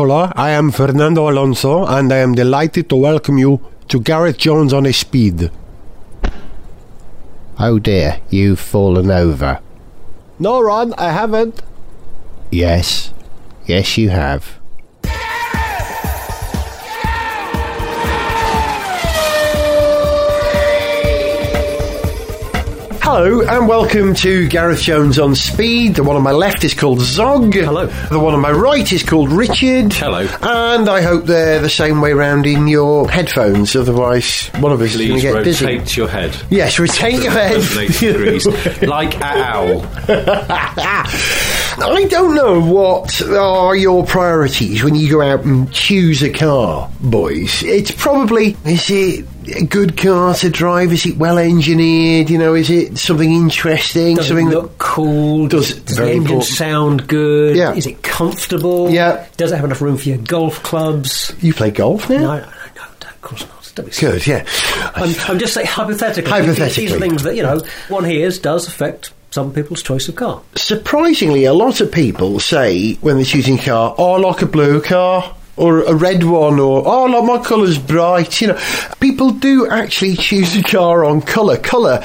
Hola, I am Fernando Alonso, and I am delighted to welcome you to Gareth Jones on a Speed. Oh dear, you've fallen over. No, Ron, I haven't. Yes, yes, you have. Hello and welcome to Gareth Jones on Speed. The one on my left is called Zog. Hello. The one on my right is called Richard. Hello. And I hope they're the same way round in your headphones, otherwise one of us is going to get rotate busy. your head. Yes, rotate your head. 180 degrees. Like an owl. I don't know what are your priorities when you go out and choose a car, boys. It's probably is it a good car to drive? Is it well engineered? You know, is it something interesting? Does something it that- look cool? Does- Does, the engine important. sound good? Yeah. Is it comfortable? Yeah. Does it have enough room for your golf clubs? you play golf now? No, no, no, no, of course not. Don't be silly. Good, yeah. I'm, I'm just saying hypothetically. Hypothetically. These are things that, you know, one hears does affect some people's choice of car. Surprisingly, a lot of people say when they're choosing a car, "Oh, I like a blue car." Or a red one, or oh, like my colour's bright. You know, people do actually choose a car on colour. Colour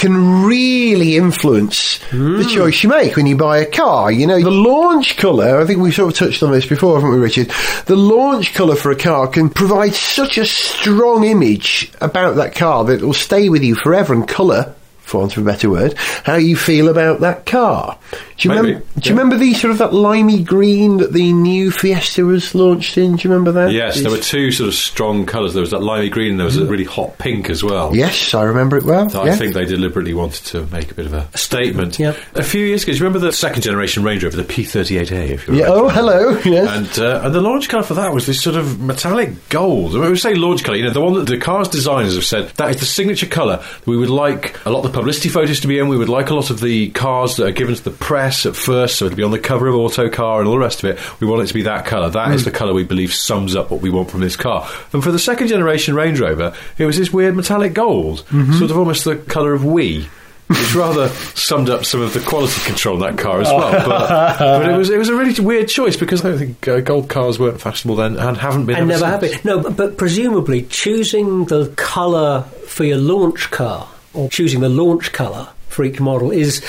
can really influence the hmm. choice you make when you buy a car. You know, the launch colour, I think we sort of touched on this before, haven't we, Richard? The launch colour for a car can provide such a strong image about that car that it will stay with you forever and colour for want of a better word, how you feel about that car. Do you Maybe, remember? Do you remember the sort of that limey green that the new Fiesta was launched in? Do you remember that? Yes, there were two sort of strong colours. There was that limey green and there was a really hot pink as well. Yes, I remember it well. So yeah. I think they deliberately wanted to make a bit of a statement. Yep. A few years ago, do you remember the second generation Range Rover, the P38A, if you Yeah. remember? Oh, hello. Yes. And, uh, and the launch colour for that was this sort of metallic gold. Mean, we say launch colour, you know, the one that the car's designers have said that is the signature colour we would like a lot of the publicity photos to be in. We would like a lot of the cars that are given to the press at first, so it'd be on the cover of Autocar and all the rest of it. We want it to be that colour. That Hmm. is the colour we believe sums up what we want from this car. And for the second generation Range Rover, it was this weird metallic gold, Mm-hmm. sort of almost the colour of we. Which rather summed up some of the quality control in that car as well. But, but it was it was a really weird choice because I don't think uh, gold cars weren't fashionable then and haven't been. And ever never have been. No, but, but presumably choosing the colour for your launch car or choosing the launch colour for each model is,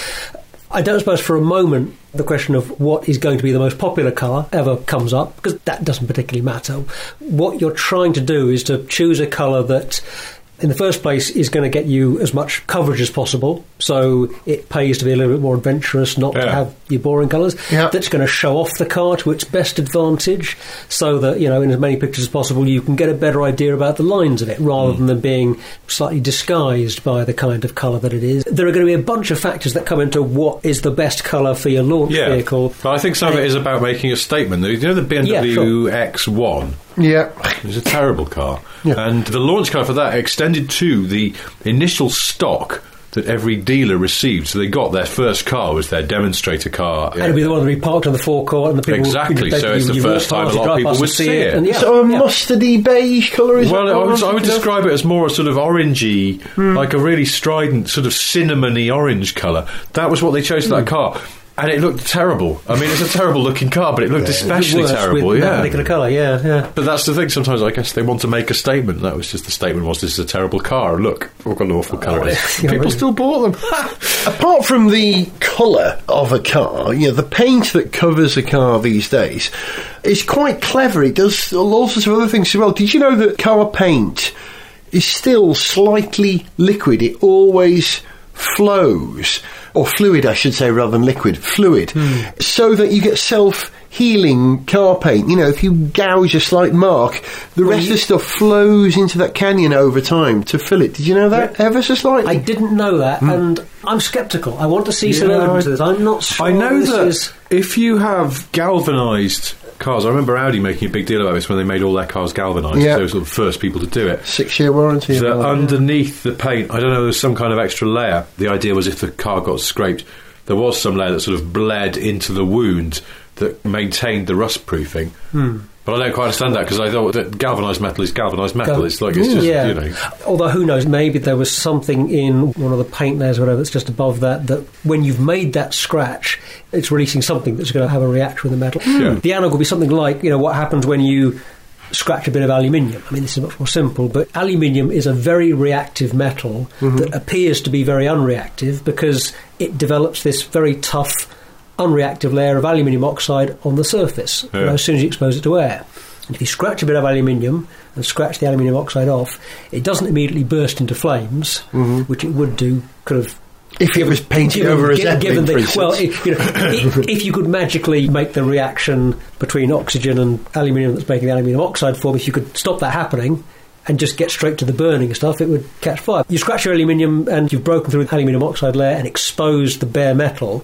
I don't suppose for a moment the question of what is going to be the most popular colour ever comes up because that doesn't particularly matter. What you're trying to do is to choose a colour that. In the first place, is going to get you as much coverage as possible, so it pays to be a little bit more adventurous, not to have your boring colours. Yeah. That's going to show off the car to its best advantage so that, you know, in as many pictures as possible, you can get a better idea about the lines of it rather hmm. than them being slightly disguised by the kind of colour that it is. There are going to be a bunch of factors that come into what is the best colour for your launch Yeah, vehicle. but I think some of it is about making a statement. You know the BMW Yeah, sure. X1. Yeah. It was a terrible car, Yeah. and the launch car for that extended to the initial stock that every dealer received. So they got their first car was their demonstrator car. And it'll be the one that will be parked on the forecourt and the people Exactly, you know, so it's you- the you first time a lot of people past would see it. And yeah, sort of yeah. mustardy beige colour is Well, that I would, I would describe it as more a sort of orangey, Hmm. like a really strident, sort of cinnamony orange colour. That was what they chose for that Hmm. car. And it looked terrible. I mean, it's a terrible looking car, but it looked especially Worse terrible. with that Yeah. particular colour, yeah, yeah. But that's the thing. Sometimes I guess they want to make a statement. That was just the statement was this is a terrible car. Look, look what an awful oh, colour it is. yeah, People really. still bought them. Apart from the colour of a car, you know, the paint that covers a car these days is quite clever. It does all sorts of other things as well. Did you know that car paint is still slightly liquid? It always flows, or fluid, I should say, rather than liquid, fluid, so that you get self. Healing car paint, you know, if you gouge a slight mark, the rest of the stuff flows into that canyon over time to fill it. Did you know that? Ever so slightly. I didn't know that, and I'm sceptical. I want to see some Hmm. Evidence I- of this. I'm not sure. I know that is. if you have galvanised cars, I remember Audi making a big deal about this when they made all their cars galvanised. Yeah. They were sort of the first people to do it. Six year warranty. So and all that. underneath the paint, I don't know, there's some kind of extra layer. The idea was if the car got scraped, there was some layer that sort of bled into the wound that maintained the rust proofing. Hmm. But I don't quite understand that because I thought that galvanised metal is galvanised metal. Gal- it's like it's just yeah. you know. Although who knows, maybe there was something in one of the paint layers or whatever that's just above that that when you've made that scratch, it's releasing something that's going to have a reaction with the metal. Hmm. Yeah. The analog will be something like you know what happens when you scratch a bit of aluminium. I mean, this is much more simple, but aluminium is a very reactive metal mm-hmm. that appears to be very unreactive because it develops this very tough, unreactive layer of aluminium oxide on the surface you know, as soon as you expose it to air. And if you scratch a bit of aluminium and scratch the aluminium oxide off, it doesn't immediately burst into flames, mm-hmm. which it would do kind of If it was painted given, over a gi- Zeppelin, given for the, well, if, you know, if, if you could magically make the reaction between oxygen and aluminium that's making the aluminium oxide form, if you could stop that happening and just get straight to the burning stuff, it would catch fire. You scratch your aluminium and you've broken through the aluminium oxide layer and exposed the bare metal,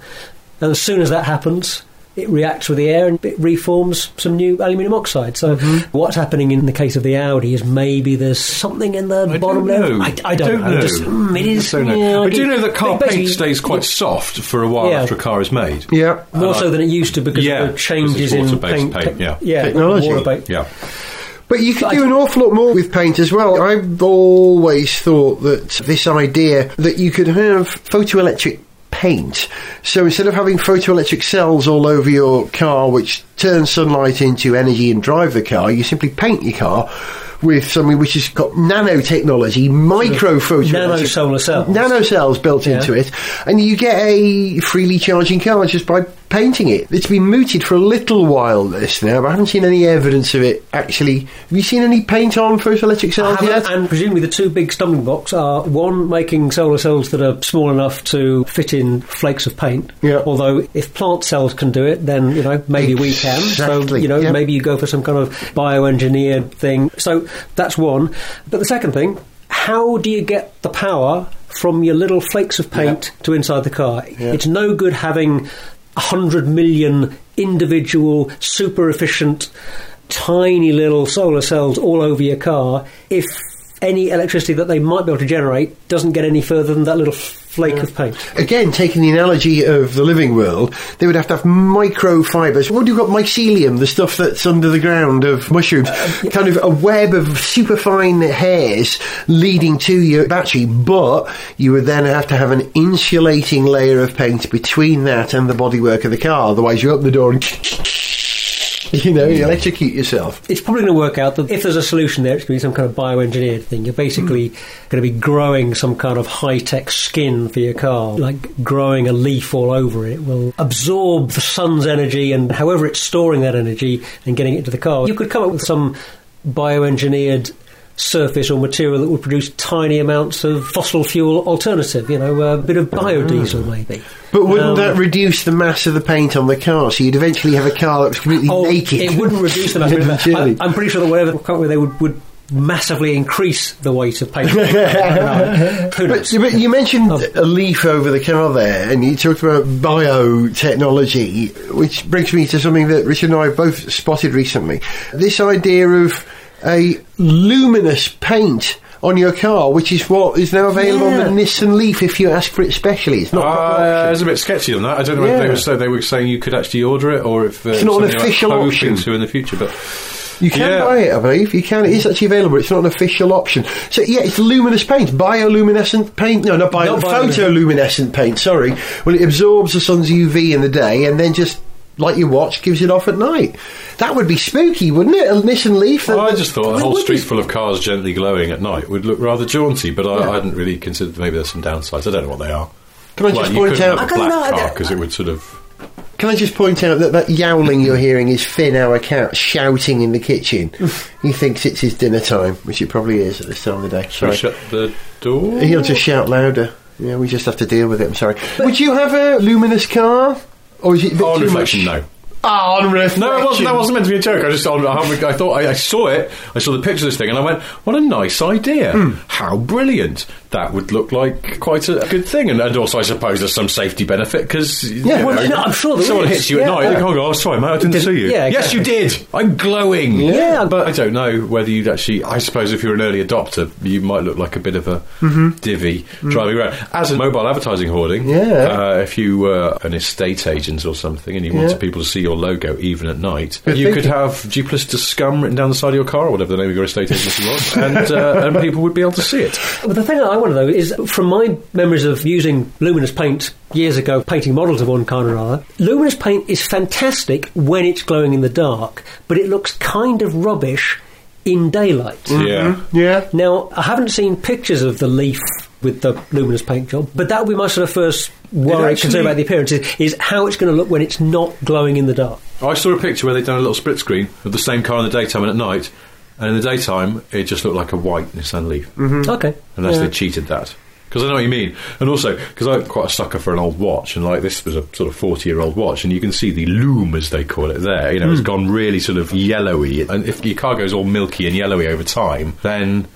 and as soon as that happens. It reacts with the air and it reforms some new aluminium oxide. So, Mm-hmm. what's happening in the case of the Audi is maybe there's something in the I bottom don't layer. know. I, I don't, know. Just, mm, it is. I don't know. yeah, I do know that car paint stays quite soft for a while Yeah. after a car is made. yeah. more And so I- than it used to because Yeah, of the changes because in paint, paint, yeah. yeah, Technology. water-based. Yeah. But you could do an awful lot more with paint as well. I've always thought that this idea that you could have photoelectric paint. So instead of having photoelectric cells all over your car which turn sunlight into energy and drive the car, you simply paint your car with something which has got nanotechnology, micro photoelectric Nano solar cells. nano cells built Yeah. into it, and you get a freely charging car just by painting it. It's been mooted for a little while this now, but I haven't seen any evidence of it actually. Have you seen any paint on photoelectric cells yet? And presumably the two big stumbling blocks are one making solar cells that are small enough to fit in flakes of paint. Yeah. Although if plant cells can do it, then you know maybe we can. So you know yeah. maybe you go for some kind of bioengineered thing. So that's one. But the second thing, how do you get the power from your little flakes of paint to inside the car? It's no good having a hundred million individual, super efficient, tiny little solar cells all over your car if any electricity that they might be able to generate doesn't get any further than that little flake of paint. Again, taking the analogy of the living world, they would have to have microfibers. What do you got? Mycelium, the stuff that's under the ground of mushrooms, uh, kind of a web of superfine hairs leading to your battery. But you would then have to have an insulating layer of paint between that and the bodywork of the car. Otherwise, you open the door and you know you electrocute yourself. It's probably going to work out that if there's a solution there, it's going to be some kind of bioengineered thing. You're basically hmm. going to be growing some kind of high tech skin for your car, like growing a leaf all over it. It will absorb the sun's energy and however it's storing that energy and getting it to the car. You could come up with some bioengineered surface or material that would produce tiny amounts of fossil fuel alternative, you know, a bit of biodiesel maybe. But wouldn't Um, that reduce the mass of the paint on the car? So you'd eventually have a car that was completely Oh, naked. it wouldn't reduce the mass. of it. Surely. I, I'm pretty sure that whatever whatever they would, would massively increase the weight of paint. I don't know. Who But, but you mentioned Oh. a leaf over the car there, and you talked about biotechnology, which brings me to something that Richard and I both spotted recently. This idea of a luminous paint on your car, which is what is now available Yeah. on the Nissan Leaf if you ask for it specially. It's not a Uh, I was a bit sketchy on that. I don't know Yeah. if they were, so they were saying you could actually order it or if uh, It's not an something like official option. to in the future. But You can Yeah. buy it, I believe. You can. It is actually available. It's not an official option. So yeah, it's luminous paint, bioluminescent paint. No, not bio, Not bioluminescent. photoluminescent paint. Sorry. Well, it absorbs the sun's UV in the day and then just. Like your watch gives it off at night. That would be spooky, wouldn't it? A Nissan Leaf. that- I just thought a whole would street be- full of cars gently glowing at night would look rather jaunty, but I, Yeah. I hadn't really considered maybe there's some downsides. I don't know what they are. Can I well, just you point couldn't out? have a I black know, car because it would sort of. Can I just point out that that yowling you're hearing is Finn, our cat, shouting in the kitchen. he thinks it's his dinner time, which it probably is at this time of the day. Shall we Sorry. shut the door? He'll just shout louder. Yeah, we just have to deal with it. I'm sorry. Would you have a luminous car, or is it a bit too reflection, much? no. Ah, on reflection. No, it wasn't, that wasn't meant to be a joke. I just, I, I thought I, I saw it. I saw the picture of this thing, and I went, "What a nice idea! Hmm. How brilliant! That would look like quite a, good thing." And, and also, I suppose there's some safety benefit because Yeah, well, no, I'm sure someone is. hits you Yeah. at night. They go, "Oh, sorry, mate, I didn't Did- see you." yeah, yes, you did. I'm glowing. Yeah, but I don't know whether you'd actually. I suppose if you're an early adopter, you might look like a bit of a divvy driving around as a mobile advertising hoarding. Mm-hmm. Yeah. Uh, if you were an estate agent or something and you wanted people to see your logo even at night. Good you could thinking. have duplicitous scum written down the side of your car, or whatever the name of your estate agency was, and, uh, and people would be able to see it. But the thing that I wonder though is, from my memories of using luminous paint years ago, painting models of one kind or other, luminous paint is fantastic when it's glowing in the dark, but it looks kind of rubbish in daylight. Yeah. Yeah. Now, I haven't seen pictures of the leaf with the luminous paint job, but that would be my sort of first worry, actually- concern about the appearance, is, is how it's going to look when it's not glowing in the dark. I saw a picture where they'd done a little split screen of the same car in the daytime and at night, and in the daytime it just looked like a white Nissan Leaf, mm-hmm. Okay. unless Yeah. they cheated that. Because I know what you mean, and also because I'm quite a sucker for an old watch, and like this was a sort of forty-year-old watch, and you can see the loom, as they call it, there. You know, it's hmm. gone really sort of yellowy, and if your car goes all milky and yellowy over time, then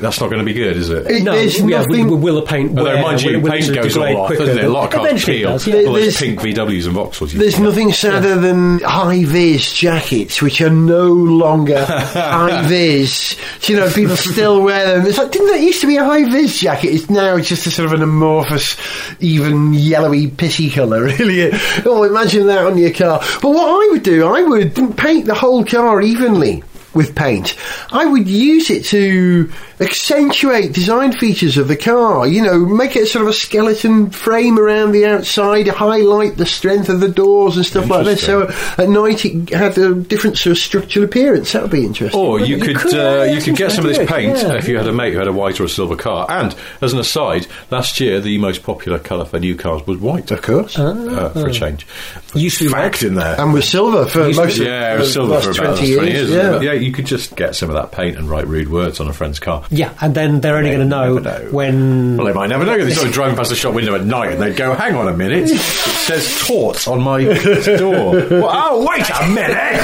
that's not going to be good, is it? It- No, there's yeah, nothing. will, will the paint Although, wear? mind you, will, will it paint sort goes all degrade off, quicker doesn't it? A lot of cars peel. does, yeah. There- All those there's- pink VWs and Vauxhalls. There's see. nothing sadder than high vis jackets, which are no longer high vis. You know, people still wear them. It's like, didn't that used to be a high vis jacket? It's now just a sort of an amorphous, even yellowy, pissy colour, really. Oh, imagine that on your car. But what I would do, I would paint the whole car evenly with paint. I would use it to accentuate design features of the car. You know, make it sort of a skeleton frame around the outside, highlight the strength of the doors and stuff like this. So at night it had a different sort of structural appearance. That would be interesting. Or you, You could, could, uh, yeah, you could get some of this paint yeah. if you had a mate who had a white or a silver car. And as an aside, last year the most popular colour for new cars was white. Of course. uh, for a change. Used to be fact in there. and with silver for most be- of yeah, the silver last for about 20 20 years. years. yeah. But you could just get some of that paint and write rude words on a friend's car. Yeah, and then they're only going to know, know. when. Well, they might never know. They started driving past the shop window at night and they'd go, hang on a minute, it says tort on my door. Well, oh, wait a minute!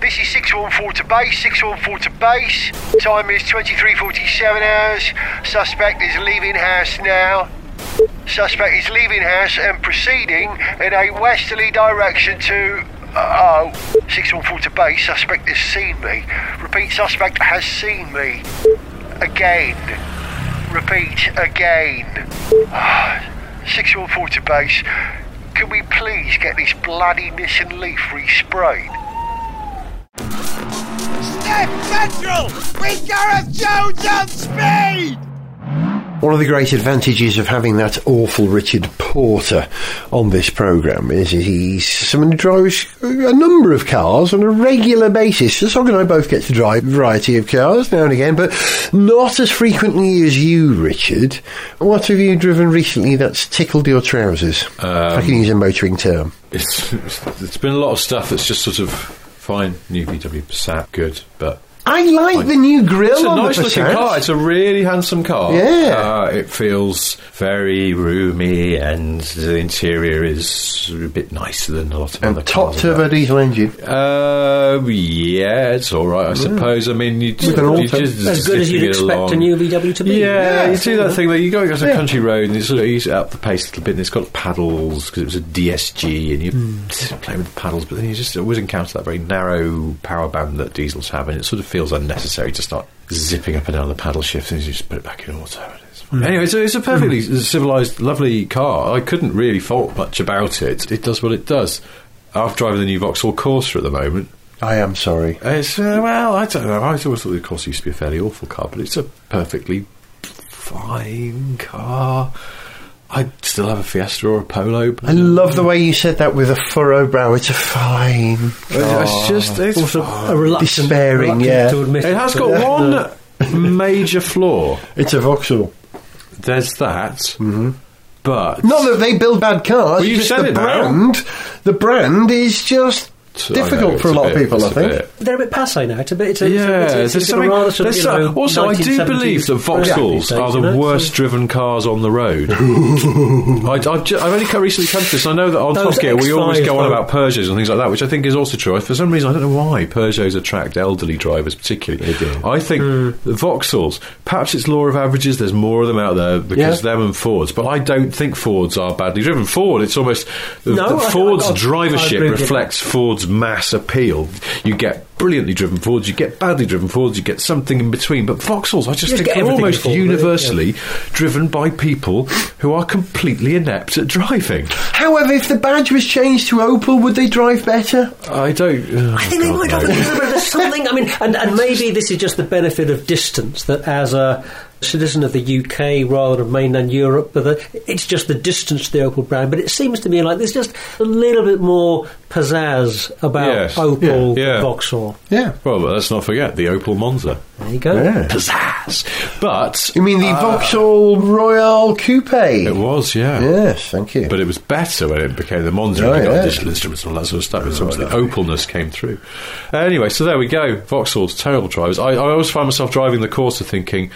This is 614 to base, 614 to base. Time is 23.47 hours. Suspect is leaving house now. Suspect is leaving house and proceeding in a westerly direction to. Uh, oh, 614 to base. Suspect has seen me. Repeat, suspect has seen me. Again. Repeat, again. 614 to base. Can we please get this bloody Nissan Leaf resprayed? Step Central with Gareth Jones on speed! One of the great advantages of having that awful Richard Porter on this programme is he's someone who drives a number of cars on a regular basis. So Zog and I both get to drive a variety of cars now and again, but not as frequently as you, Richard. What have you driven recently that's tickled your trousers? if I can um, use a motoring term. It's, it's been a lot of stuff that's just sort of fine. New VW Passat, good, but I like the new grille It's a on nice the looking car. It's a really handsome car. Yeah. Uh, it feels very roomy, and the interior is a bit nicer than a lot of and other top cars. turbo diesel engine. Uh, yeah, it's all right, I suppose. I mean, you, With an you just As good as you'd expect along. a new VW to be. Yeah, Yeah. you do that thing where you go across a Yeah. country road and you sort of ease it up the pace a little bit, and it's got paddles because it was a DSG, and you play with the paddles, but then you just always encounter that very narrow power band that diesels have, and it sort of feels unnecessary to start zipping up and down the paddle shift, and you just put it back in auto. and it's fine. Anyway, so it's a perfectly civilized, lovely car. I couldn't really fault much about it. It does what it does. After driving the new Vauxhall Corsa at the moment, I am sorry. it's uh, well, I don't know. I always thought the Corsa used to be a fairly awful car, but it's a perfectly fine car. I still have a Fiesta or a Polo. But I love the way you said that with a furrow brow. It's a fine. it's just it's Also, a reluctant, Despairing, reluctant yeah. to admit it has but- got one major flaw. It's a Vauxhall. There's that, mm-hmm. but Not that they build bad cars. Well, you just said the it now. brand. The brand is just I know, difficult for a it's lot of bit- people. I it's a think. bit- They're a bit passe now. It's a bit. It's a, Yeah, it's a, there's it's it's something. rather of, you know, also, I do believe that brand Vauxhalls these are the you know, worst so- driven cars on the road. I, I've, ju- I've only co- recently come to this. I know that on Those Top Gear we always go on about Peugeots and things like that, which I think is also true. For some reason, I don't know why Peugeots attract elderly drivers particularly. I think the Vauxhalls, perhaps it's law of averages. There's more of them out there because Yeah. them and Fords, but I don't think Fords are badly driven. Ford, it's almost the, No, the I- Ford's I- I- I drivership agree with you. reflects Ford's mass appeal. You get brilliantly driven Fords, you get badly driven Fords, you get something in between. But Vauxhalls, I just You think are almost Ford, really, yeah. universally driven by people who are completely inept at driving. However, if the badge was changed to Opel, would they drive better? I don't. oh, I think they God, might no. have a. There's something. I mean, and, and maybe this is just the benefit of distance that as a citizen of the UK rather than mainland Europe, but the, it's just the distance to the Opel brand. But it seems to me like there's just a little bit more pizzazz about Yes. Opel Yeah. Yeah. Vauxhall. Yeah. Well, but let's not forget the Opel Monza. There you go. Yeah. Pizzazz. But You mean the uh, Vauxhall Royale Coupe? It was, yeah. Yes, thank you. But it was better when it became the Monza Oh, and you got yeah. digital instruments and all that sort of stuff. It's almost the Opalness came through. Anyway, so there we go. Vauxhall's terrible drivers. I, I always find myself driving the Corsa thinking,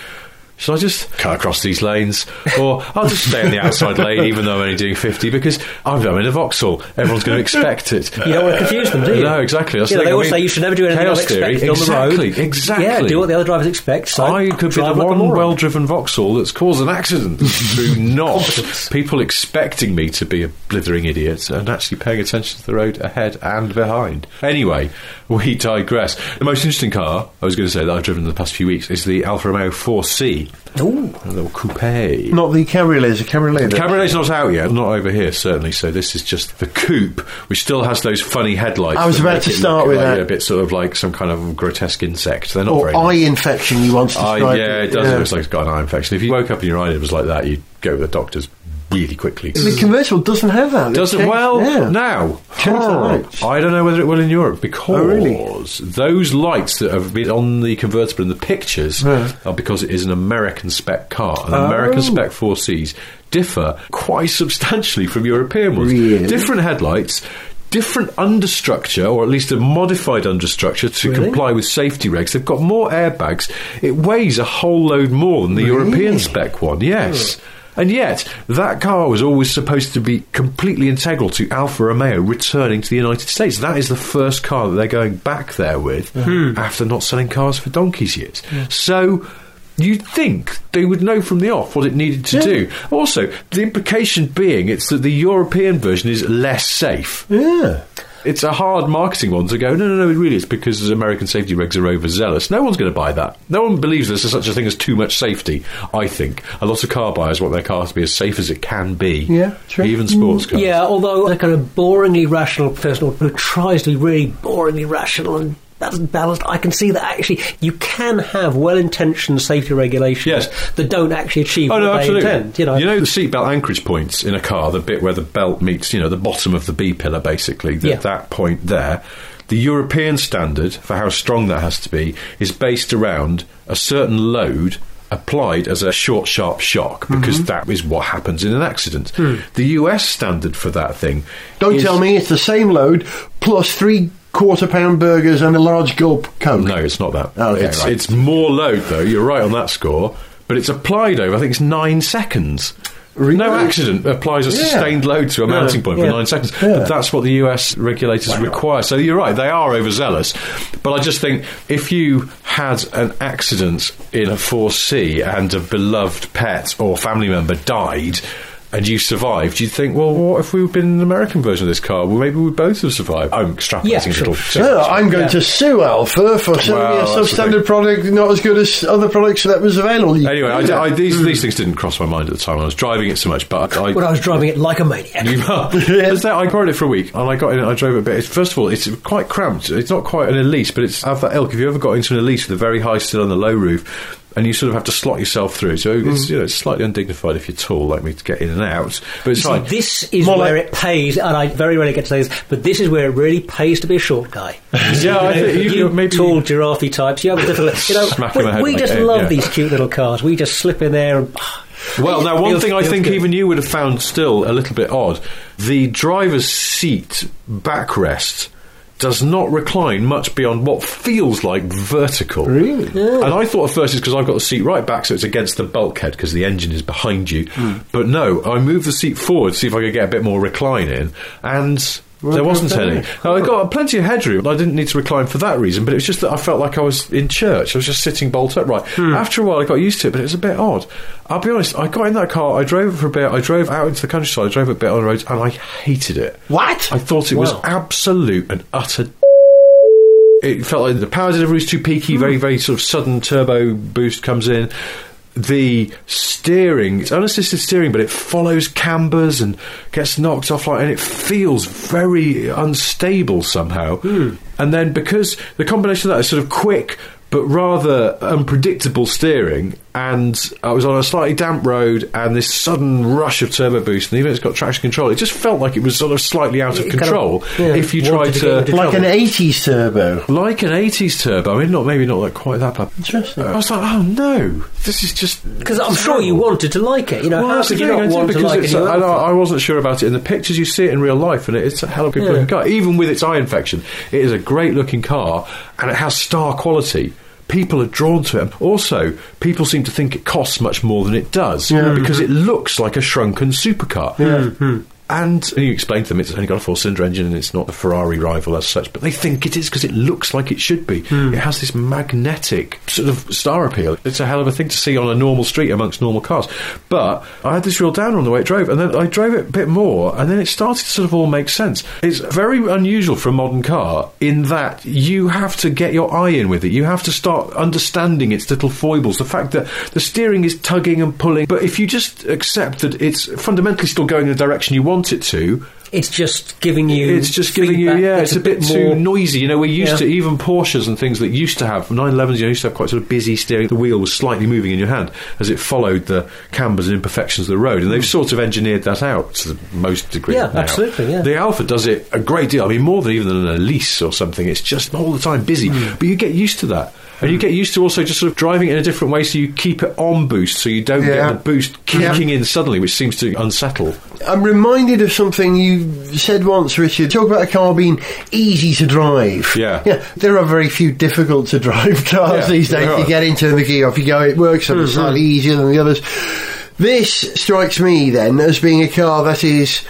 should I just cut across these lanes? Or I'll just stay in the outside lane even though I'm only doing 50 because I'm, I'm in a Vauxhall. Everyone's going to expect it. You don't want to confuse them, do you? No, exactly. That's You know, the they thing. I always mean, say you should never do anything chaos unexpected theory. on the road. Exactly, exactly. Yeah, do what the other drivers expect. So I could be the like one well driven Vauxhall that's caused an accident through not people expecting me to be a blithering idiot and actually paying attention to the road ahead and behind. Anyway, we digress. The most interesting car, I was going to say, that I've driven in the past few weeks is the Alfa Romeo 4C, Ooh. a little coupe. Not the cabriolet, it's a cabriolet. The Cabriolet's not out yet, not over here certainly. So this is just the coupe, which still has those funny headlights. I was about to start with like that. A bit sort of like some kind of grotesque insect. They're not or eye nice. infection, you want once Eye- described yeah, it does. It looks like it's got an eye infection. If you woke up and your eyelid was like that, you'd go to the doctors really quickly. The convertible doesn't have that. Does it? Change- Well, yeah. now, Change the huh, oh. lights. I don't know whether it will in Europe because Oh, really? those lights that have been on the convertible in the pictures Yeah. are because it is an American spec car. And Oh. American spec 4Cs differ quite substantially from European ones. Really? Different headlights. Different understructure, or at least a modified understructure to Really? comply with safety regs. They've got more airbags. It weighs a whole load more than the European spec one. Yes. Oh. And yet, that car was always supposed to be completely integral to Alfa Romeo returning to the United States. That is the first car that they're going back there with hmm. after not selling cars for donkey's years. So. You'd think they would know from the off what it needed to do. Also, the implication being it's that the European version is less safe. Yeah. It's a hard marketing one to go, no, no, no, it really is because American safety regs are overzealous. No one's going to buy that. No one believes there's such a thing as too much safety, I think. A lot of car buyers want their car to be as safe as it can be. Yeah, true. Even sports mm. cars. Yeah, although a kind of boringly rational person who tries to be really boringly rational and that's balanced, I can see that actually you can have well-intentioned safety regulations Yes. that don't actually achieve Oh what no, they absolutely. intend. You know, you know the seatbelt anchorage points in a car, the bit where the belt meets, you know, the bottom of the B pillar, basically. That Yeah. that point there. The European standard for how strong that has to be is based around a certain load applied as a short, sharp shock mm-hmm. because that is what happens in an accident. Hmm. The US standard for that thing. Don't is- tell me it's the same load plus three quarter pound burgers and a large gulp Coke. No, it's not that. Oh, okay, it's, right. it's more load, though. You're right on that score. But it's applied over, I think it's nine seconds. Really? No accident applies a Yeah. sustained load to a mounting point for Yeah. nine seconds. That's what the US regulators require. So you're right, they are overzealous. But I just think if you had an accident in a 4C and a beloved pet or family member died, and you survived, you'd think, well, what if we'd been in an American version of this car? Well, maybe we both have survived. I'm extrapolating Yeah, a sure. little. So I'm going Yeah. to sue Alfa for selling Well, me a substandard product not as good as other products that was available. You Anyway, can do I, I, that. these hmm. these things didn't cross my mind at the time. I was driving it so much, but I. when I was driving it like a maniac. you, There's that- I borrowed it for a week, and I got in. it, I drove it a bit. It's, first of all, it's quite cramped. It's not quite an Elise, but it's of that ilk. Have you ever got into an Elise with a very high sill on the low roof, and you sort of have to slot yourself through? So Mm. it's you know it's slightly undignified if you're tall like me to get in and out. But it's fine. This is More where like- it pays, and I very rarely get to say this, but this is where it really pays to be a short guy. Yeah, I think you- you maybe- tall giraffe types, you have a difficult. You know, we, we just love yeah. these cute little cars. We just slip in there and. Well, now one thing I think even you would have found still a little bit odd: the driver's seat backrest does not recline much beyond what feels like vertical. Really? And I thought at first it's because I've got the seat right back, so it's against the bulkhead because the engine is behind you. Hmm. But no, I moved the seat forward to see if I could get a bit more recline in, and. There wasn't any. Now, I got plenty of headroom. I didn't need to recline for that reason, but it was just that I felt like I was in church. I was just sitting bolt upright. Hmm. After a while, I got used to it, but it was a bit odd. I'll be honest. I got in that car. I drove it for a bit. I drove out into the countryside. I drove a bit on the roads, and I hated it. What? I thought it was absolute and utter. It felt like the power delivery was too peaky, very, very sort of sudden turbo boost comes in. The steering, it's unassisted steering, but it follows cambers and gets knocked off like, and it feels very unstable somehow. Hmm. And then because the combination of that is sort of quick but rather unpredictable steering, and I was on a slightly damp road, and this sudden rush of turbo boost, and even it's got traction control, it just felt like it was sort of slightly out of It kind of, control. yeah, if you tried to to, Like an 80s turbo. like an 80s turbo, I mean, not maybe not like quite that bad. Interesting. I was like, oh no, this is just Because I'm sure you wanted to like it. You know, well, how could you not want to because like it's, a I, I, wasn't sure about it in the pictures. You see it in real life, and it's a hell of a good looking car. Even with its eye infection, it is a great looking car, and it has star quality. People are drawn to it. Also, people seem to think it costs much more than it does because it looks like a shrunken supercar. Hmm, hmm. And you explain to them it's only got a four cylinder engine and it's not a Ferrari rival as such, but they think it is because it looks like it should be. Hmm. It has this magnetic sort of star appeal. It's a hell of a thing to see on a normal street amongst normal cars. But I had this real downer on the way it drove, and then I drove it a bit more, and then it started to sort of all make sense. It's very unusual for a modern car in that you have to get your eye in with it. You have to start understanding its little foibles. The fact that the steering is tugging and pulling, but if you just accept that it's fundamentally still going in the direction you want it to, It's just giving you. it's just giving you, yeah, it's a bit, too more- noisy. You know, we're used Yeah. to even Porsches and things that used to have 911s. You know, used to have quite sort of busy steering. The wheel was slightly moving in your hand as it followed the cambers and imperfections of the road, and they've sort of engineered that out to the most degree. Yeah, now. absolutely, yeah. The Alfa does it a great deal. I mean, more than even than an Elise or something. It's just all the time busy, Hmm. but you get used to that. And you get used to also just sort of driving it in a different way, so you keep it on boost, so you don't Yeah. get the boost Yeah. kicking in suddenly, which seems to unsettle. I'm reminded of something you said once, Richard. Talk about a car being easy to drive. Yeah. Yeah. There are very few difficult to drive cars Yeah, these days. You get into the gear off you go, it works, some mm-hmm. are slightly easier than the others. This strikes me then as being a car that is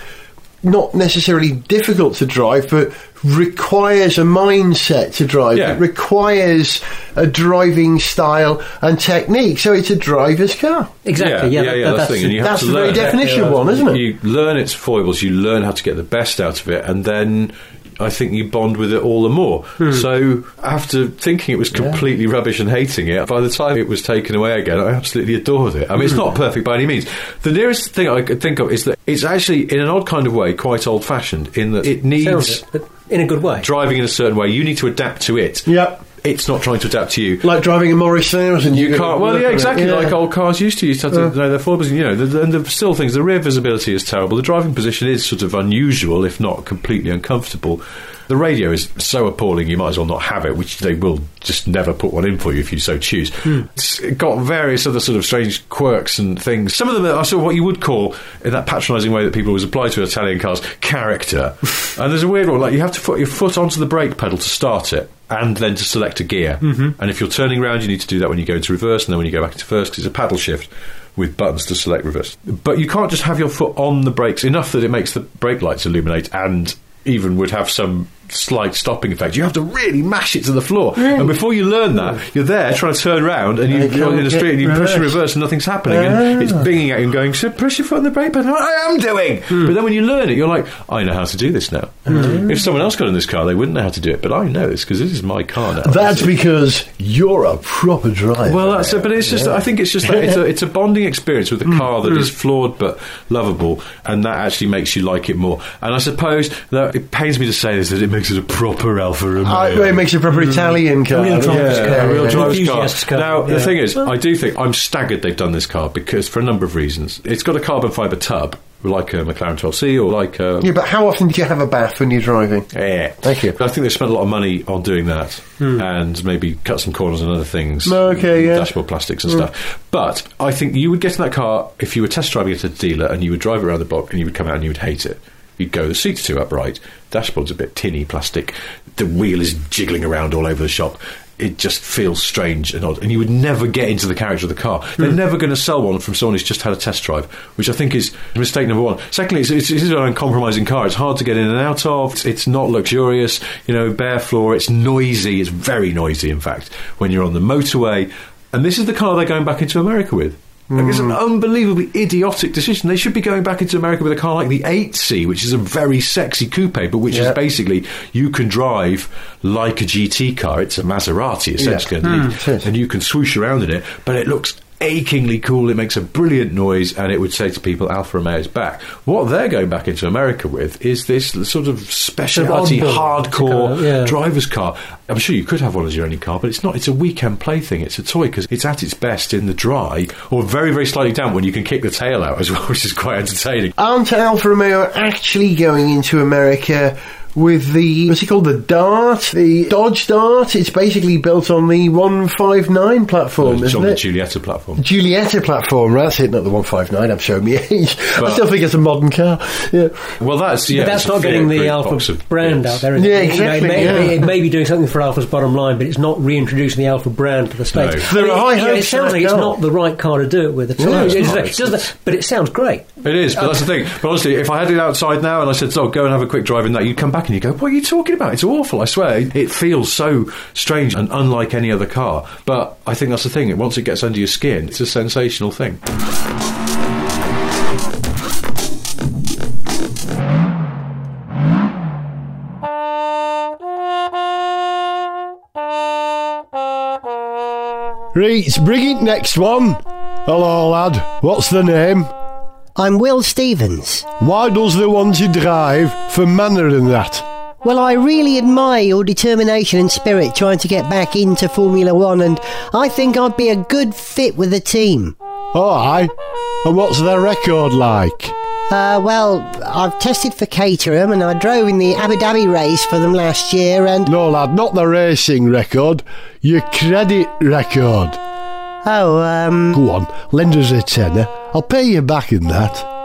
not necessarily difficult to drive, but requires a mindset to drive. Yeah. It requires a driving style and technique. So it's a driver's car. Exactly. Yeah, yeah, that- yeah, that's that's, the thing, and you have That's the very definition Yeah, of one, isn't it? You learn its foibles, you learn how to get the best out of it, and then I think you bond with it all the more. Hmm. So after thinking it was completely rubbish and hating it, by the time it was taken away again, I absolutely adored it. I mean, it's Hmm. not perfect by any means. The nearest thing I could think of is that it's actually, in an odd kind of way, quite old fashioned in that it needs it, in a good way. driving in a certain way. You need to adapt to it. Yep. It's not trying to adapt to you. Like driving a Morris 1000. You gotta can't. Well, yeah, exactly. Yeah. Like old cars used to. You used to to know their foibles. You know, the, and the still things. The rear visibility is terrible. The driving position is sort of unusual, if not completely uncomfortable. The radio is so appalling. You might as well not have it, which they will just never put one in for you if you so choose. It's got various other sort of strange quirks and things. Some of them are sort of what you would call, in that patronising way that people always apply to Italian cars, character. and there's a weird one. Like you have to put your foot onto the brake pedal to start it. And then to select a gear. Mm-hmm. And if you're turning around, you need to do that when you go into reverse and then when you go back into first, because it's a paddle shift with buttons to select reverse. But you can't just have your foot on the brakes enough that it makes the brake lights illuminate and even would have some slight stopping effect. You have to really mash it to the floor. And before you learn that, you're there trying to turn around and And you you go oh, in the street and you push in reverse. and nothing's happening. And ah. it's binging at you and going, so push your foot on the brake pedal. I am doing! Hmm. But then when you learn it, you're like, I know how to do this now. Hmm. If someone else got in this car, they wouldn't know how to do it. But I know this because this is my car now. That's because you're a proper driver. Well, that's it. But it's just, I think it's just that it's a, it's a bonding experience with a hmm. car that is flawed but lovable, and that actually makes you like it more. And I suppose that it pains me to say this that it makes it a proper Alfa Romeo. Uh, it makes it a proper mm. Italian car. Real driver's yeah, car, a real yeah. driver's car. Car, Now, the thing is, I do think I'm staggered they've done this car because for a number of reasons. It's got a carbon fibre tub, like a McLaren 12C or like a. Yeah, but how often do you have a bath when you're driving? Yeah. Thank you. I think they spent a lot of money on doing that hmm. and maybe cut some corners and other things. Okay, yeah. Dashboard plastics and hmm. stuff. But I think you would get in that car if you were test driving it at a dealer and you would drive it around the block and you would come out and you would hate it. You'd go, the seats are too upright, dashboard's a bit tinny plastic, the wheel is jiggling around all over the shop. It just feels strange and odd, and you would never get into the character of the car. They're hmm. never going to sell one from someone who's just had a test drive, which I think is mistake number one. Secondly, it's, it's, it's an uncompromising car. It's hard to get in and out of. It's, it's not luxurious, you know, bare floor. It's noisy. It's very noisy, in fact, when you're on the motorway. And this is the car they're going back into America with. Like, it's an Hmm. unbelievably idiotic decision. They should be going back into America with a car like the 8C, which is a very sexy coupe, but which Yeah. is basically you can drive like a GT car. It's a Maserati essentially, is. and you can swoosh around in it. But it looks achingly cool. It makes a brilliant noise, and it would say to people, "Alfa Romeo is back." What they're going back into America with is this sort of specialty, oddball. hardcore It's a kind of- yeah. driver's car. I'm sure you could have one as your only car, but it's not. It's a weekend plaything. It's a toy because it's at its best in the dry or very, very slightly damp when you can kick the tail out as well, which is quite entertaining. Aren't Alfa Romeo actually going into America with the what's it called? The Dart, the Dodge Dart. It's basically built on the 159 platform, it's isn't on the it? Giulietta platform. Giulietta platform, that's it, not the 159. I'm showing me age. I still think it's a modern car. Yeah. Well, that's yeah. but that's not getting the Alfa of brand bits. out there. Is Yeah, it? You know, exactly, It may, yeah. it may be doing something for Alfa's bottom line, but it's not reintroducing the Alpha brand to the states. No. There are I mean, high you know, it sounds for like it's car. not the right car to do it with. At all. No, it's It's- not. it doesn't- but it sounds great. It is, but that's the thing. But honestly, if I had it outside now and I said, "So go and have a quick drive in that," you'd come back and you go, "What are you talking about? It's awful." I swear, it, feels so strange and unlike any other car. But I think that's the thing. Once it gets under your skin, it's a sensational thing. Right, bring it next one. Hello, lad. What's the name? I'm Will Stevens. Why does they want to drive for Manor and that? Well, I really admire your determination and spirit trying to get back into Formula One, and I think I'd be a good fit with the team. Oh, aye. And what's their record like? Uh, well, I've tested for Caterham and I drove in the Abu Dhabi race for them last year, and No, lad, not the racing record. Your credit record. Oh, um, Go on, lend us a tenner. I'll pay you back in that.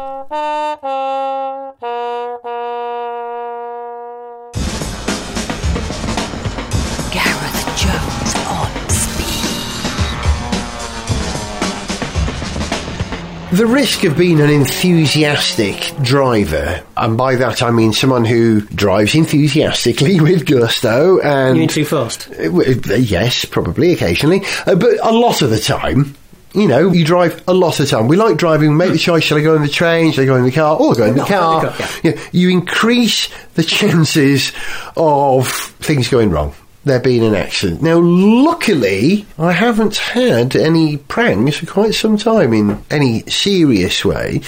The risk of being an enthusiastic driver, and by that I mean someone who drives enthusiastically with gusto and. You mean too fast? Uh, uh, Yes, probably occasionally, uh, but a lot of the time. You know, you drive a lot of the time. We like driving. We make the choice: shall I go in the train? Shall I go in the car? Or go in the go in car. the car, Yeah, you increase the chances of things going wrong. There being an accident. Now, luckily, I haven't had any pranks for quite some time in any serious way.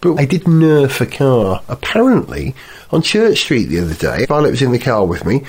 But I did nerf a car, apparently, on Church Street the other day. Violet was in the car with me.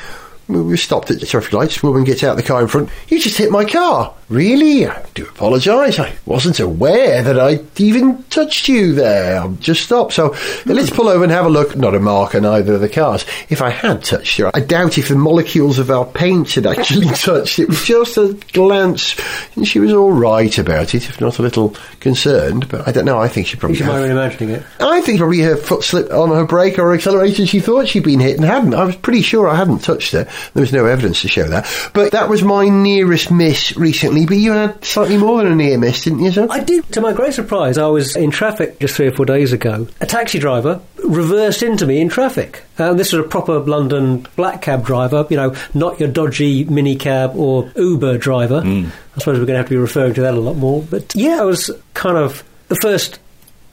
We were stopped at the traffic lights. Woman gets out of the car in front. You just hit my car. Really? I do apologise. I wasn't aware that I even touched you there. I'm just stopped. So uh, let's pull over and have a look. Not a mark on either of the cars. If I had touched her, I doubt if the molecules of our paint had actually touched. It was just a glance. And she was all right about it, if not a little concerned. But I don't know. I think she probably You might imagining it. I think probably her foot slipped on her brake or accelerator she thought she'd been hit and hadn't. I was pretty sure I hadn't touched her. There was no evidence to show that. But that was my nearest miss recently. But you had slightly more than a near miss, didn't you, sir? I did. To my great surprise, I was in traffic just three or four days ago. A taxi driver reversed into me in traffic. Uh, this was a proper London black cab driver, you know, not your dodgy minicab or Uber driver. I suppose we're going to have to be referring to that a lot more. But yeah, I was kind of the first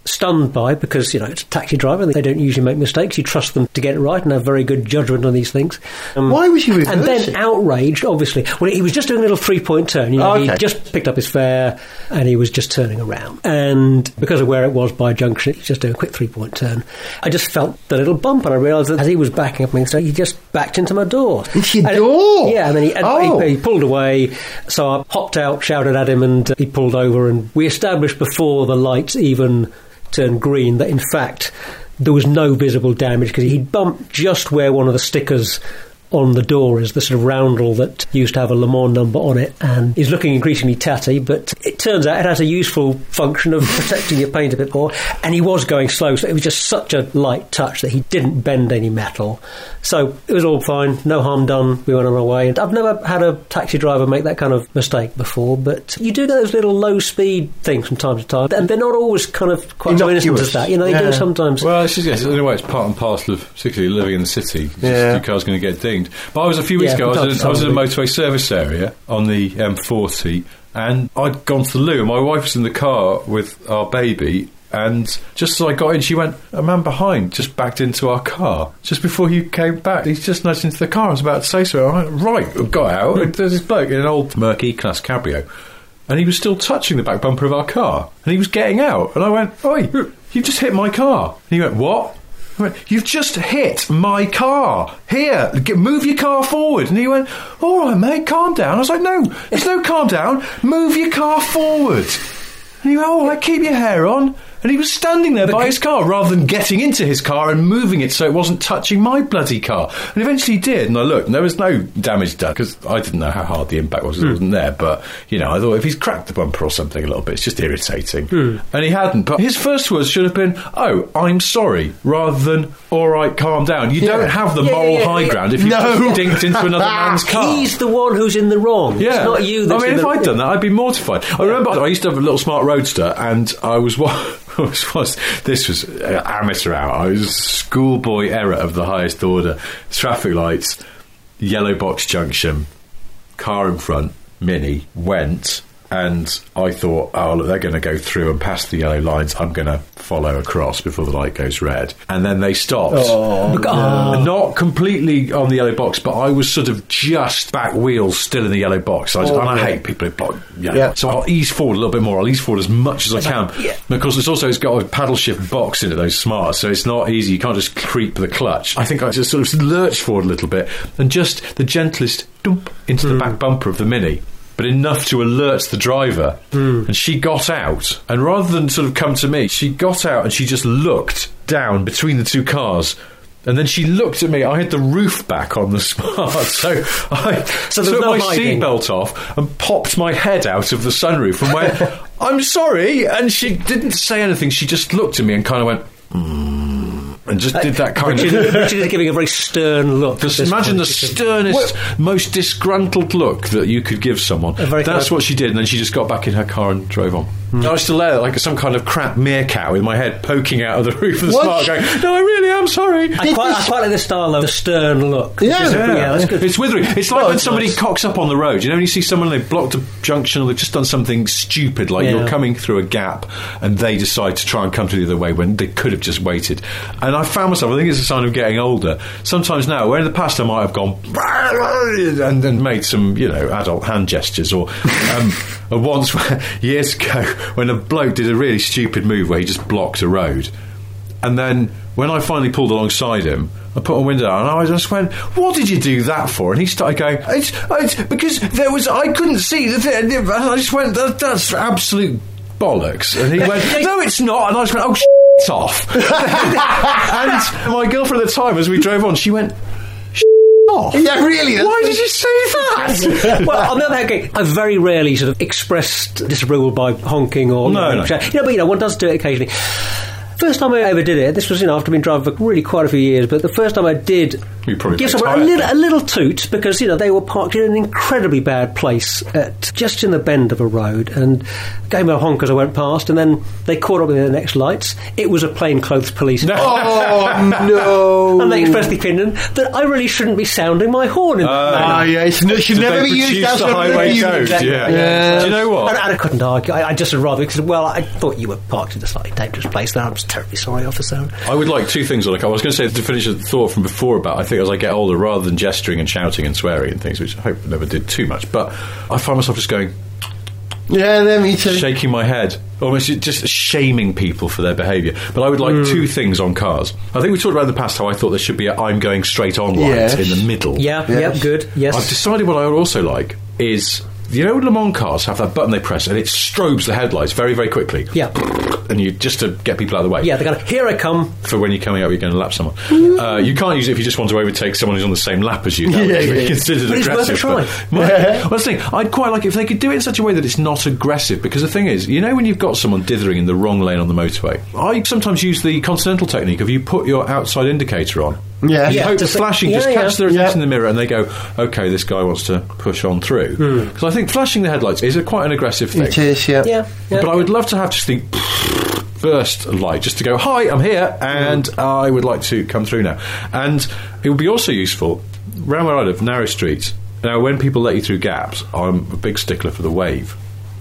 stunned by because you know it's a taxi driver they don't usually make mistakes you trust them to get it right and have very good judgment on these things Um, Why was he reversing? and then outraged obviously well he was just doing a little three point turn you know Okay. he just picked up his fare and he was just turning around and because of where it was by junction he was just doing a quick three point turn I just felt the little bump and I realised that as he was backing up me so he just backed into my door Into your And- door? yeah and then he, Oh. he, he pulled away so I hopped out shouted at him and uh, he pulled over and we established before the lights even turned green that in fact there was no visible damage because he'd bumped just where one of the stickers on the door is the sort of roundel that used to have a Le Mans number on it and is looking increasingly tatty but it turns out it has a useful function of protecting your paint a bit more and he was going slow so it was just such a light touch that he didn't bend any metal so it was all fine no harm done we went on our way and I've never had a taxi driver make that kind of mistake before but you do get those little low speed things from time to time and they're not always kind of quite so innocent Innocuous. as that you know they Yeah. do sometimes Well, it's just, yes, in a way, it's part and parcel of particularly living in the city. It's just Yeah. Your car's going to get dinged. But I was a few weeks Yeah, ago. I was, in, I was in a motorway service area on the M40, and I'd gone to the loo. and My wife was in the car with our baby. And just as I got in, she went, A man behind just backed into our car. Just before you came back, he's just nudged into the car. I was about to say so. I went, Right, got out. There's this bloke in an old Merc Class cabrio. And he was still touching the back bumper of our car. And he was getting out. And I went, Oi, you've just hit my car. And he went, What? You've just hit my car. Here, move your car forward. And he went, All right, mate, calm down. I was like, No, there's no calm down. Move your car forward. And he went, All right, keep your hair on. And he was standing there by his car rather than getting into his car and moving it so it wasn't touching my bloody car. And eventually he did. And I looked, and there was no damage done because I didn't know how hard the impact was. It hmm. wasn't there. But, you know, I thought if he's cracked the bumper or something a little bit, it's just irritating. Hmm. And he hadn't. But his first words should have been, Oh, I'm sorry, rather than, All right, calm down. You don't have the Yeah, moral yeah, high ground if you No. just dinked into another man's car. He's the one who's in the wrong. Yeah. It's not you that's I mean, if the I'd done that, I'd be mortified. I remember I used to have a little smart roadster, and I was wa- was, this was uh, amateur hour. I was schoolboy error of the highest order. Traffic lights, yellow box junction, car in front, mini went. And I thought, oh, look, they're going to go through and past the yellow lines. I'm going to follow across before the light goes red. And then they stopped. Oh, not completely on the yellow box, but I was sort of just back wheels still in the yellow box. I, was, oh, and I hate people who block yellow Yeah. So I'll ease forward a little bit more. I'll ease forward as much as I can. Because it's also, it's got a paddle shift box in it, those smarts, so it's not easy. You can't just creep the clutch. I think I just sort of lurched forward a little bit and just the gentlest dump into the hmm. back bumper of the Mini. But enough to alert the driver. And she got out. And rather than sort of come to me, she got out and she just looked down between the two cars. And then she looked at me. I had the roof back on the smart, so I So took no my seatbelt off and popped my head out of the sunroof and went, "I'm sorry." And she didn't say anything. She just looked at me and kind of went, mm, and just did that kind Richard, of. Richard is giving a very stern look. at Just this imagine the point. sternest, most disgruntled look that you could give someone. That's kind of- what she did, and then she just got back in her car and drove on. Hmm. I was still there, like some kind of crap meerkat with my head poking out of the roof of the What? smart, going, "No, I really am sorry." I quite, I quite like the style of the stern look. Yeah. Which is- Yeah. that's good. It's withering. It's like Well, when it's somebody nice. cocks up on the road. You know, when you see someone they've blocked a junction or they've just done something stupid, like Yeah. you're coming through a gap, and they decide to try and come to the other way when they could have just waited. And I found myself. I think it's a sign of getting older. Sometimes now, where in the past I might have gone and then made some, you know, adult hand gestures, or um, or once years ago when a bloke did a really stupid move where he just blocked a road. And then when I finally pulled alongside him, I put my window down and I just went, "What did you do that for?" And he started going, "It's, it's because there was I couldn't see the thing." And I just went, that, "That's absolute bollocks." And he went, "No, it's not." And I just went, "Oh, shit off." and my girlfriend at the time, as we drove on, she went, "Shit off." Yeah, really. that's- Why did you say that? well, on the other hand, okay, I've very rarely sort of expressed disapproval by honking or No, you know, no. you know, but you know, one does do it occasionally. First time I ever did it, this was you know after I've driving for really quite a few years, but the first time I did You probably give got a little, a little toot because you know they were parked in an incredibly bad place at just in the bend of a road and gave me a honk as I went past, and then they caught up with the next lights. It was a plainclothes police. Oh no! And they expressed the opinion that I really shouldn't be sounding my horn in that manner. Ah, yeah, it should never be used produce outside the highway code? music. Yeah. Yeah. Do you know what? And, and I couldn't argue. I, I just would rather because well, I thought you were parked in a slightly dangerous place. There, I'm just terribly sorry, officer. I would like two things. Like I was going to say to finish the thought from before about I think as I get older, rather than gesturing and shouting and swearing and things, which I hope never did too much, but I find myself just going Yeah, then me too. shaking my head, almost just shaming people for their behaviour. But I would like mm. two things on cars. I think we talked about in the past how I thought there should be a "I'm going straight on" light Yes. in the middle. Yeah, Yes. yeah, good. Yes, I've decided what I would also like is. You know, Le Mans cars have that button they press and it strobes the headlights very, very quickly. Yeah. And you just to get people out of the way. yeah. They go, here I come. for when you're coming up, you're going to lap someone. Uh, you can't use it if you just want to overtake someone who's on the same lap as you. That Yeah, would be yeah. considered But it's worth a try. well, that's the thing. I'd quite like it if they could do it in such a way that it's not aggressive. Because the thing is, you know, when you've got someone dithering in the wrong lane on the motorway, I sometimes use the continental technique of you put your outside indicator on. Yeah. You Yeah, hope the flashing yeah, just yeah. catches their attention Yeah. in the mirror and they go, okay, this guy wants to push on through. Hmm. Because I think flashing the headlights is a, quite an aggressive thing. It is, yeah. Yeah, yeah. But I would love to have just the burst light, just to go, hi, I'm here, and hmm. I would like to come through now. And it would be also useful, round where I live, narrow streets. Now, when people let you through gaps, I'm a big stickler for the wave.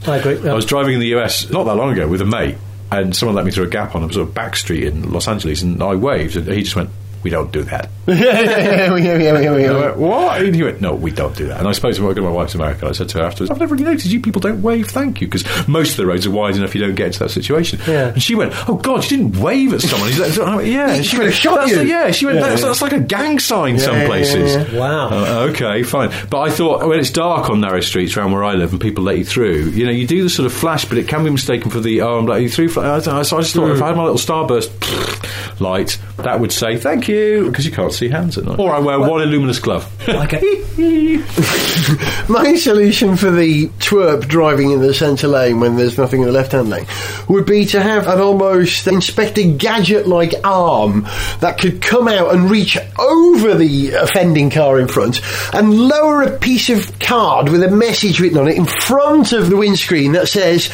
I agree. I was driving in the US not that long ago with a mate, and someone let me through a gap on a sort of back street in Los Angeles, and I waved, and he just went, "We don't do that." I went, what? And he went, no, we don't do that. And I spoke to my, my wife's America, I said to her afterwards, I've never really noticed you people don't wave thank you because most of the roads are wide enough you don't get into that situation. Yeah. And she went, oh God, you didn't wave at someone. Like, I yeah. And She have shot you. yeah, she went, Yeah, that's, yeah. that's like a gang sign some yeah, places. yeah, Wow. Uh, okay, fine. But I thought when it's dark on narrow streets around where I live and people let you through, you know, you do the sort of flash, but it can be mistaken for the oh, I'm letting you through. I So I just thought if I had my little starburst light, that would say thank you because you can't see hands at night. Or I wear one luminous glove. Okay. My solution for the twerp driving in the centre lane when there's nothing in the left hand lane would be to have an almost Inspector Gadget like arm that could come out and reach over the offending car in front and lower a piece of card with a message written on it in front of the windscreen that says,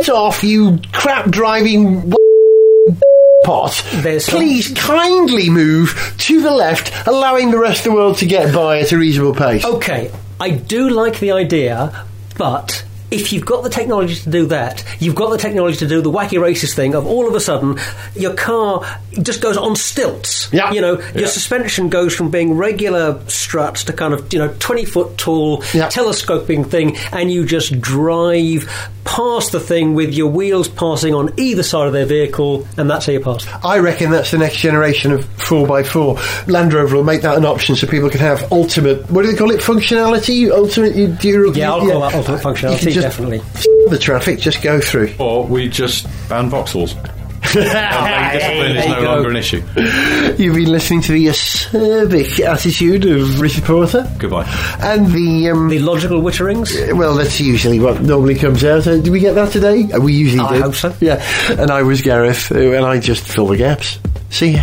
"F- off, you crap driving. Pot. There's some- Please kindly move to the left, allowing the rest of the world to get by at a reasonable pace. Okay, I do like the idea, but if you've got the technology to do that, you've got the technology to do the Wacky Races thing of all of a sudden your car just goes on stilts. Yeah. You know, your Yeah. suspension goes from being regular struts to kind of, you know, 20 foot tall Yeah. telescoping thing, and you just drive past the thing with your wheels passing on either side of their vehicle, and that's how you pass. I reckon that's the next generation of 4x4. Land Rover will make that an option so people can have ultimate, what do they call it, functionality? Ultimate, you, do you, Yeah, I'll call that ultimate functionality, just definitely. the traffic, just go through. Or we just ban Vauxhalls. and lane discipline is no you go. longer an issue. You've been listening to the acerbic attitude of Richard Porter. Goodbye. And the, um, The logical witterings. well, that's usually what normally comes out. Uh, do we get that today? Uh, we usually I do. hope so. Yeah. And I was Gareth, uh, and I just fill the gaps. See ya.